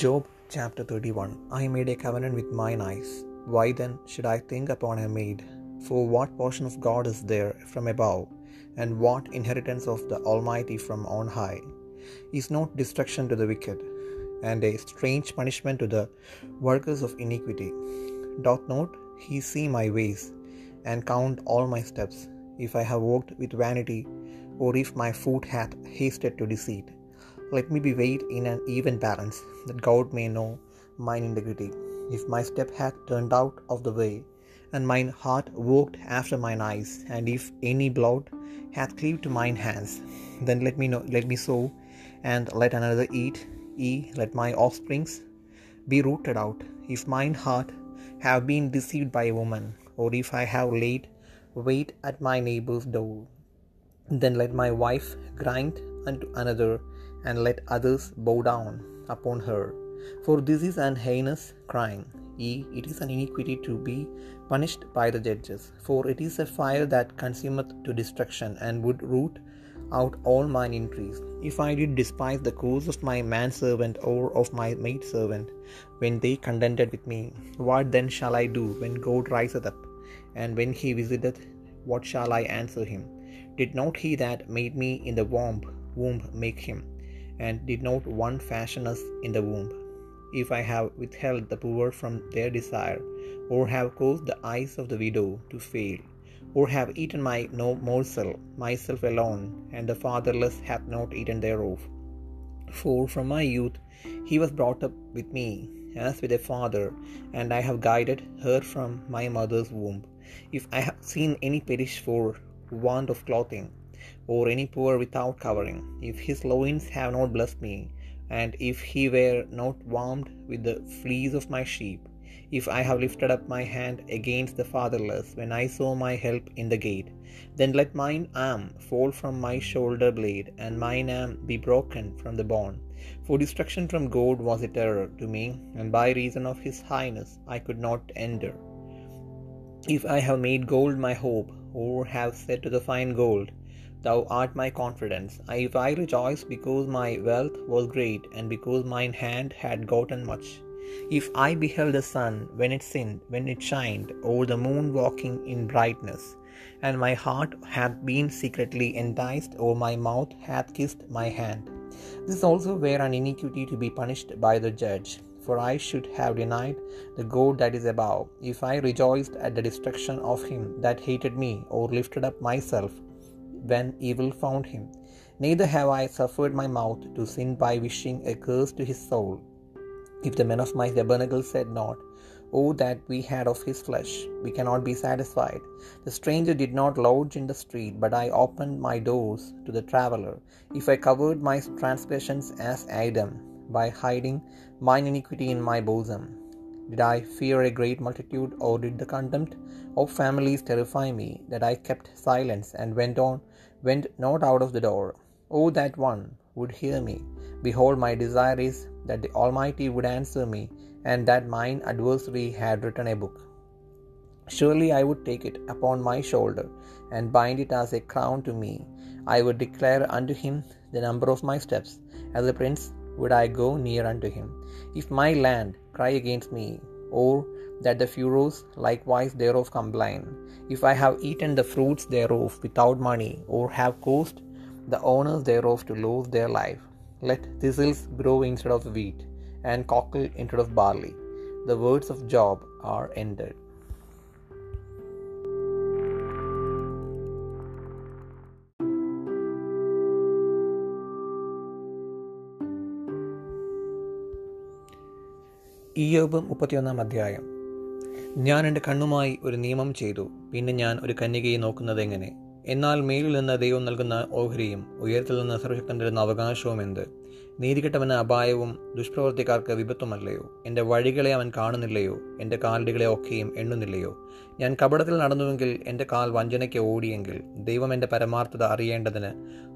Job chapter 31 I made a covenant with mine eyes. Why then should I think upon a maid? For what portion of God is there from above, and what inheritance of the Almighty from on high? Is not destruction to the wicked, and a strange punishment to the workers of iniquity? Doth not he see my ways, and count all my steps, if I have walked with vanity, or if my foot hath hasted to deceit? Let me be weighed in an even balance, that God may know mine integrity. If my step hath turned out of the way, and mine heart walked after mine eyes, and if any blood hath cleaved to mine hands, then let me know, let me sow, and let another eat, ye let my offsprings be rooted out. If mine heart have been deceived by a woman, or if I have laid wait at my neighbor's door, then let my wife grind unto another, and let others bow down upon her. For this is an heinous crime, yea, it is an iniquity to be punished by the judges. For it is a fire that consumeth to destruction, and would root out all mine increase. If I did despise the course of my manservant or of my maidservant, when they contended with me, what then shall I do when God riseth up? And when he visiteth, what shall I answer him? Did not he that made me in the womb, womb make him? And did not one fashion us in the womb? If I have withheld the poor from their desire, or have caused the eyes of the widow to fail, or have eaten my no morsel, myself alone, and the fatherless hath not eaten thereof. For from my youth he was brought up with me as with a father, and I have guided her from my mother's womb. If I have seen any perish for want of clothing, or any poor without covering, if his loins have not blessed me, and if he were not warmed with the fleece of my sheep, if I have lifted up my hand against the fatherless, when I saw my help in the gate, then let mine arm fall from my shoulder blade, and mine arm be broken from the bone. For destruction from God was a terror to me, and by reason of his highness I could not endure. If I have made gold my hope, or have said to the fine gold, Thou art my confidence. If I rejoice because my wealth was great, and because mine hand had gotten much. If I beheld the sun when it sinned, when it shined, or the moon walking in brightness, and my heart hath been secretly enticed, or my mouth hath kissed my hand, this also were an iniquity to be punished by the judge. For I should have denied the God that is above, if I rejoiced at the destruction of him that hated me, or lifted up myself when evil found him. Neither have I suffered my mouth to sin by wishing a curse to his soul. If the men of my tabernacle said not, Oh, that we had of his flesh, we cannot be satisfied. The stranger did not lodge in the street, but I opened my doors to the traveller. If I covered my transgressions as Adam, by hiding mine iniquity in my bosom, did I fear a great multitude, or did the contempt of families terrify me, that I kept silence and went on, went not out of the door? Oh, that one would hear me. Behold, my desire is that the Almighty would answer me, and that mine adversary had written a book. Surely I would take it upon my shoulder, and bind it as a crown to me. I would declare unto him the number of my steps. As a prince would I go near unto him. If my land cry against me, or that the furrows likewise thereof complain, if I have eaten the fruits thereof without money, or have caused the owners thereof to lose their life, let thistles grow instead of wheat, and cockle instead of barley. The words of Job are ended. Iyob മുപ്പത്തിയൊന്നാം അധ്യായം. ഞാൻ എന്റെ കണ്ണുമായി ഒരു നിയമം ചെയ്തു. പിന്നെ ഞാൻ ഒരു കന്യകയെ നോക്കുന്നത് എങ്ങനെ? എന്നാൽ മേലിൽ നിന്ന് ദൈവം നൽകുന്ന ഓഹരിയും ഉയരത്തിൽ നിന്ന് സർവശക്തൻ തരുന്ന അവകാശവും എന്ത്? നീതികെട്ടവന് അപായവും ദുഷ്പ്രവർത്തിക്കാർക്ക് വിപത്തുമല്ലയോ? എന്റെ വഴികളെ അവൻ കാണുന്നില്ലയോ? എന്റെ കാലടികളെ ഒക്കെയും എണ്ണുന്നില്ലയോ? ഞാൻ കപടത്തിൽ നടന്നുവെങ്കിൽ എന്റെ കാൽ വഞ്ചനയ്ക്ക് ഓടിയെങ്കിൽ ദൈവം എന്റെ പരമാർത്ഥത അറിയേണ്ടതിന്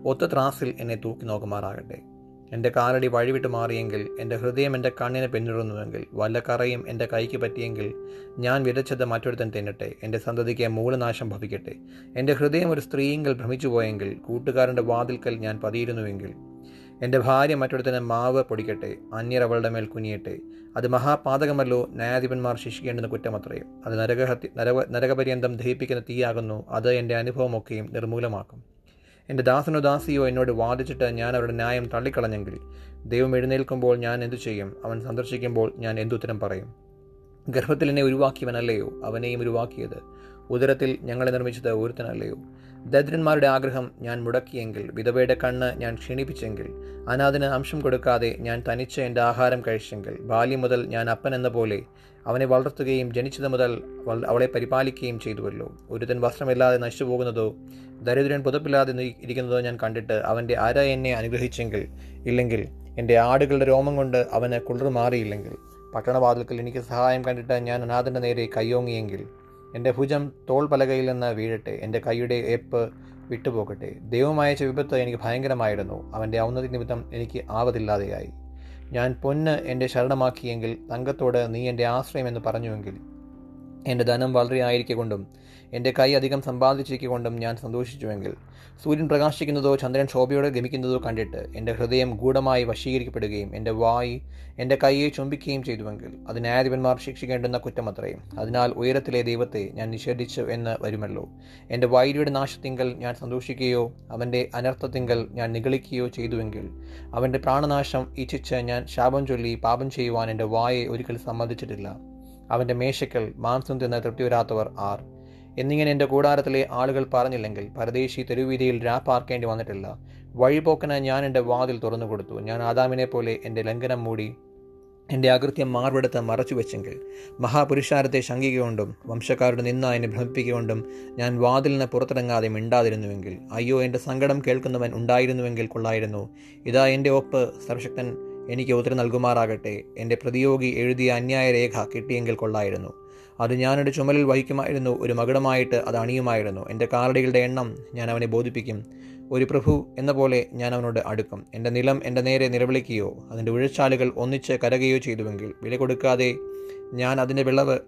ഒത്ത ത്രാസിൽ എന്നെ തൂക്കി നോക്കുമാറാകട്ടെ. എന്റെ കാലടി വഴിവിട്ട് മാറിയെങ്കിൽ എന്റെ ഹൃദയം എന്റെ കണ്ണിനെ പിന്തുടർന്നുവെങ്കിൽ വല്ല കറയും എന്റെ കൈക്ക് പറ്റിയെങ്കിൽ ഞാൻ വിതച്ചത് മറ്റൊരുത്തൻ തിന്നട്ടെ എന്റെ സന്തതിക്ക് മൂലനാശം ഭവിക്കട്ടെ. എന്റെ ഹൃദയം ഒരു സ്ത്രീയെങ്കിൽ ഭ്രമിച്ചു പോയെങ്കിൽ കൂട്ടുകാരന്റെ വാതിൽക്കൽ ഞാൻ പതിയിരുന്നുവെങ്കിൽ എന്റെ ഭാര്യ മറ്റൊരുത്തന് മാവ് പൊടിക്കട്ടെ അന്യർ അവളുടെ മേൽ കുനിയട്ടെ. അത് മഹാപാതകമല്ലോ ന്യായാധിപന്മാർ ശിക്ഷിക്കേണ്ടുന്ന കുറ്റമത്രേ. അത് നരകഹത്യ നരക നരകപര്യന്തം ദഹിപ്പിക്കുന്ന തീയാകുന്നു അത് എന്റെ അനുഭവമൊക്കെയും നിർമൂലമാക്കും. എന്റെ ദാസനോ ദാസിയോ എന്നോട് വാദിച്ചിട്ട് ഞാൻ അവരുടെ ന്യായം തള്ളിക്കളഞ്ഞെങ്കിൽ ദൈവം എഴുന്നേൽക്കുമ്പോൾ ഞാൻ എന്തു ചെയ്യും? അവൻ സന്ദർശിക്കുമ്പോൾ ഞാൻ എന്തുത്തരം പറയും? ഗർഭത്തിൽ എന്നെ ഉരുവാക്കിയവനല്ലയോ? അവനെയും ഉരുവാക്കിയത്. ഉദരത്തിൽ ഞങ്ങളെ നിർമ്മിച്ചത് ഒരുത്തനല്ലയോ? ദരിദ്രന്മാരുടെ ആഗ്രഹം ഞാൻ മുടക്കിയെങ്കിൽ വിധവയുടെ കണ്ണ് ഞാൻ ക്ഷീണിപ്പിച്ചെങ്കിൽ അനാഥന് അംശം കൊടുക്കാതെ ഞാൻ തനിച്ച് എന്റെ ആഹാരം കഴിച്ചെങ്കിൽ ബാല്യം മുതൽ ഞാൻ അപ്പൻ എന്ന പോലെ അവനെ വളർത്തുകയും ജനിച്ചത് മുതൽ അവളെ പരിപാലിക്കുകയും ചെയ്തുവല്ലോ. ഒരുതൻ വസ്ത്രമില്ലാതെ നശിച്ചു പോകുന്നതോ ദരിദ്രൻ പുതപ്പില്ലാതെ ഇരിക്കുന്നതോ ഞാൻ കണ്ടിട്ട് അവന്റെ അര എന്നെ അനുഗ്രഹിച്ചെങ്കിൽ ഇല്ലെങ്കിൽ എന്റെ ആടുകളുടെ രോമം കൊണ്ട് അവന് കുളിർ മാറിയില്ലെങ്കിൽ പട്ടണവാതിൽക്കൽ എനിക്ക് സഹായം കണ്ടിട്ട് ഞാൻ അനാഥന്റെ നേരെ കയ്യോങ്ങിയെങ്കിൽ എന്റെ ഭുജം തോൾ പലകയിൽ നിന്ന് വീഴട്ടെ എന്റെ കൈയുടെ ഏപ്പ് വിട്ടുപോകട്ടെ. ദൈവമയച്ച വിപത്ത് എനിക്ക് ഭയങ്കരമായിരുന്നു. അവന്റെ ഔന്നതി നിമിത്തം എനിക്ക് ആവതില്ലാതെയായി. ഞാൻ പൊന്ന് എന്റെ ശരണമാക്കിയെങ്കിൽ തങ്കത്തോട് നീ എന്റെ ആശ്രയമെന്ന് പറഞ്ഞുവെങ്കിൽ എന്റെ ധനം വളരെ ആയിരിക്കൊണ്ടും എന്റെ കൈ അധികം സമ്പാദിച്ചിരിക്കൊണ്ടും ഞാൻ സന്തോഷിച്ചുവെങ്കിൽ സൂര്യൻ പ്രകാശിക്കുന്നതോ ചന്ദ്രൻ ശോഭയോടെ ഗമിക്കുന്നതോ കണ്ടിട്ട് എന്റെ ഹൃദയം ഗൂഢമായി വശീകരിക്കപ്പെടുകയും എന്റെ വായി എന്റെ കൈയെ ചുംബിക്കുകയും ചെയ്തുവെങ്കിൽ അത് ന്യായാധിപന്മാർ ശിക്ഷിക്കേണ്ടുന്ന കുറ്റമത്രയും അതിനാൽ ഉയരത്തിലെ ദൈവത്തെ ഞാൻ നിഷേധിച്ചു എന്ന് വരുമല്ലോ. എന്റെ വൈരിയുടെ നാശത്തിങ്കൽ ഞാൻ സന്തോഷിക്കുകയോ അവന്റെ അനർത്ഥത്തിങ്കൽ ഞാൻ നിഗളിക്കുകയോ ചെയ്തുവെങ്കിൽ അവന്റെ പ്രാണനാശം ഇച്ഛിച്ച് ഞാൻ ശാപം ചൊല്ലി പാപം ചെയ്യുവാൻ എന്റെ വായെ ഒരിക്കൽ സമ്മതിച്ചിട്ടില്ല. അവന്റെ മേശയ്ക്കൽ മാംസം തിന്ന് തൃപ്തി വരാത്തവർ ആർ. എന്നിങ്ങനെ എന്റെ കൂടാരത്തിലെ ആളുകൾ പറഞ്ഞില്ലെങ്കിൽ പരദേശി തെരുവീതിയിൽ രാപ്പാർക്കേണ്ടി വന്നിട്ടില്ല. വഴിപോക്കന് ഞാൻ എന്റെ വാതിൽ തുറന്നു കൊടുത്തു. ഞാൻ ആദാമിനെ പോലെ എന്റെ ലംഘനം മൂടി എന്റെ അകൃത്യം മാർവെടുത്ത് മറച്ചു വെച്ചെങ്കിൽ മഹാപുരുഷാരത്തെ ശങ്കിക്കൊണ്ടും വംശക്കാരുടെ നിന്ന എന്നെ ഭ്രമിപ്പിക്കൊണ്ടും ഞാൻ വാതിലിന് പുറത്തിറങ്ങാതെ മിണ്ടാതിരുന്നുവെങ്കിൽ അയ്യോ എന്റെ സങ്കടം കേൾക്കുന്നവൻ ഉണ്ടായിരുന്നുവെങ്കിൽ കൊള്ളായിരുന്നു. ഇതാ എന്റെ ഒപ്പ് സർവശക്തൻ എനിക്ക് ഉത്തരം നൽകുമാറാകട്ടെ. എന്റെ പ്രതിയോഗി എഴുതിയ അന്യായ രേഖ കിട്ടിയെങ്കിൽ കൊള്ളായിരുന്നു. അത് ഞാനൊരു ചുമലിൽ വഹിക്കുമായിരുന്നു ഒരു മകടമായിട്ട് അത് അണിയുമായിരുന്നു. എന്റെ കാലടികളുടെ എണ്ണം ഞാൻ അവനെ ബോധിപ്പിക്കും. ഒരു പ്രഭു എന്ന പോലെ ഞാൻ അവനോട് അടുക്കും. എന്റെ നിലം എന്റെ നേരെ നിലവിളിക്കുകയോ അതിന്റെ ഉഴച്ചാലുകൾ ഒന്നിച്ച് കരകയോ ചെയ്തുവെങ്കിൽ വില കൊടുക്കാതെ ഞാൻ അതിന്റെ വിളവ്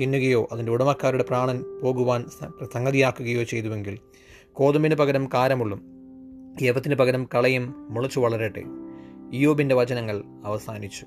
തിന്നുകയോ അതിന്റെ ഉടമക്കാരുടെ പ്രാണൻ പോകുവാൻ സംഗതിയാക്കുകയോ ചെയ്തുവെങ്കിൽ കോതുമ്പിന് പകരം കാരമുള്ളും യവത്തിന് പകരം കളയും മുളച്ചു വളരട്ടെ. ഇയോബിന്റെ വചനങ്ങൾ അവസാനിച്ചു.